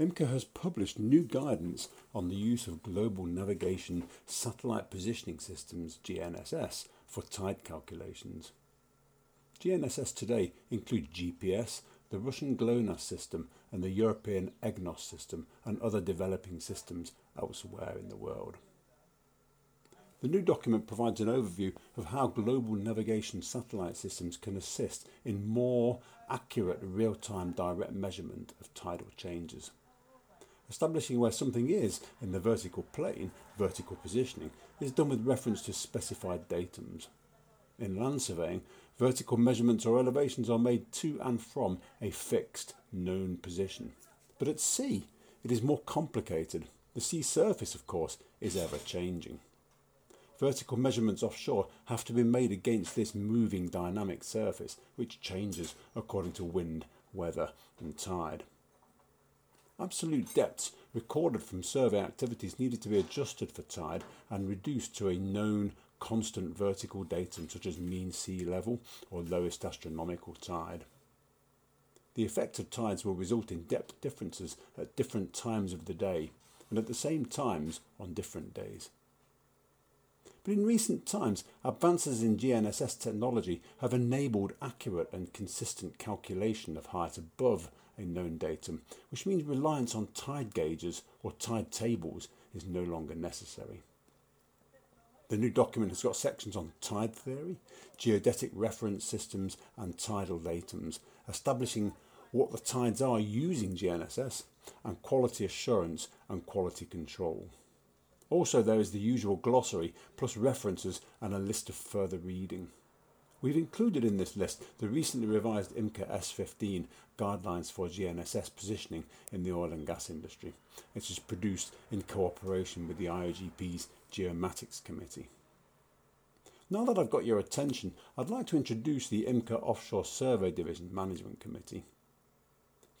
IMCA has published new guidance on the use of Global Navigation Satellite Positioning Systems GNSS for tide calculations. GNSS today includes GPS, the Russian GLONASS system, and the European EGNOS system, and other developing systems elsewhere in the world. The new document provides an overview of how global navigation satellite systems can assist in more accurate real time direct measurement of tidal changes. Establishing where something is in the vertical plane, vertical positioning, is done with reference to specified datums. In land surveying, vertical measurements or elevations are made to and from a fixed, known position. But at sea, it is more complicated. The sea surface, of course, is ever changing. Vertical measurements offshore have to be made against this moving dynamic surface, which changes according to wind, weather, and tide. Absolute depths recorded from survey activities needed to be adjusted for tide and reduced to a known constant vertical datum such as mean sea level or lowest astronomical tide. The effect of tides will result in depth differences at different times of the day and at the same times on different days. But in recent times, advances in GNSS technology have enabled accurate and consistent calculation of height above a known datum, which means reliance on tide gauges or tide tables is no longer necessary. The new document has got sections on tide theory, geodetic reference systems, and tidal datums, establishing what the tides are using GNSS, and quality assurance and quality control. Also, there is the usual glossary, plus references and a list of further reading. We've included in this list the recently revised IMCA S15 guidelines for GNSS positioning in the oil and gas industry. It was produced in cooperation with the IOGP's Geomatics Committee. Now that I've got your attention, I'd like to introduce the IMCA Offshore Survey Division Management Committee.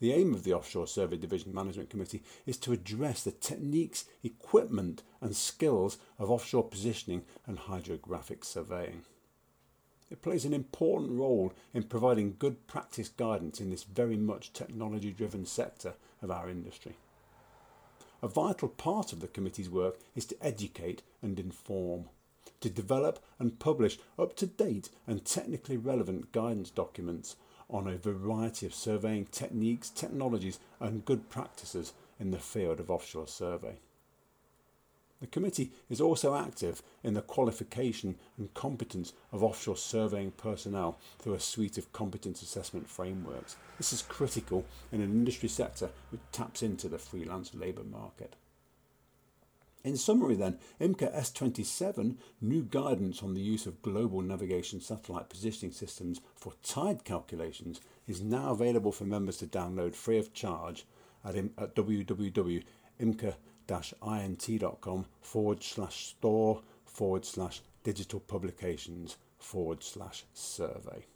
The aim of the Offshore Survey Division Management Committee is to address the techniques, equipment, and skills of offshore positioning and hydrographic surveying. It plays an important role in providing good practice guidance in this very much technology driven sector of our industry. A vital part of the committee's work is to educate and inform, to develop and publish up to date and technically relevant guidance documents on a variety of surveying techniques, technologies, and good practices in the field of offshore survey. The committee is also active in the qualification and competence of offshore surveying personnel through a suite of competence assessment frameworks. This is critical in an industry sector which taps into the freelance labour market. In summary, then, IMCA S27, new guidance on the use of global navigation satellite positioning systems for tide calculations, is now available for members to download free of charge at, at www.imca int.com forward slash store forward slash digital publications forward slash survey.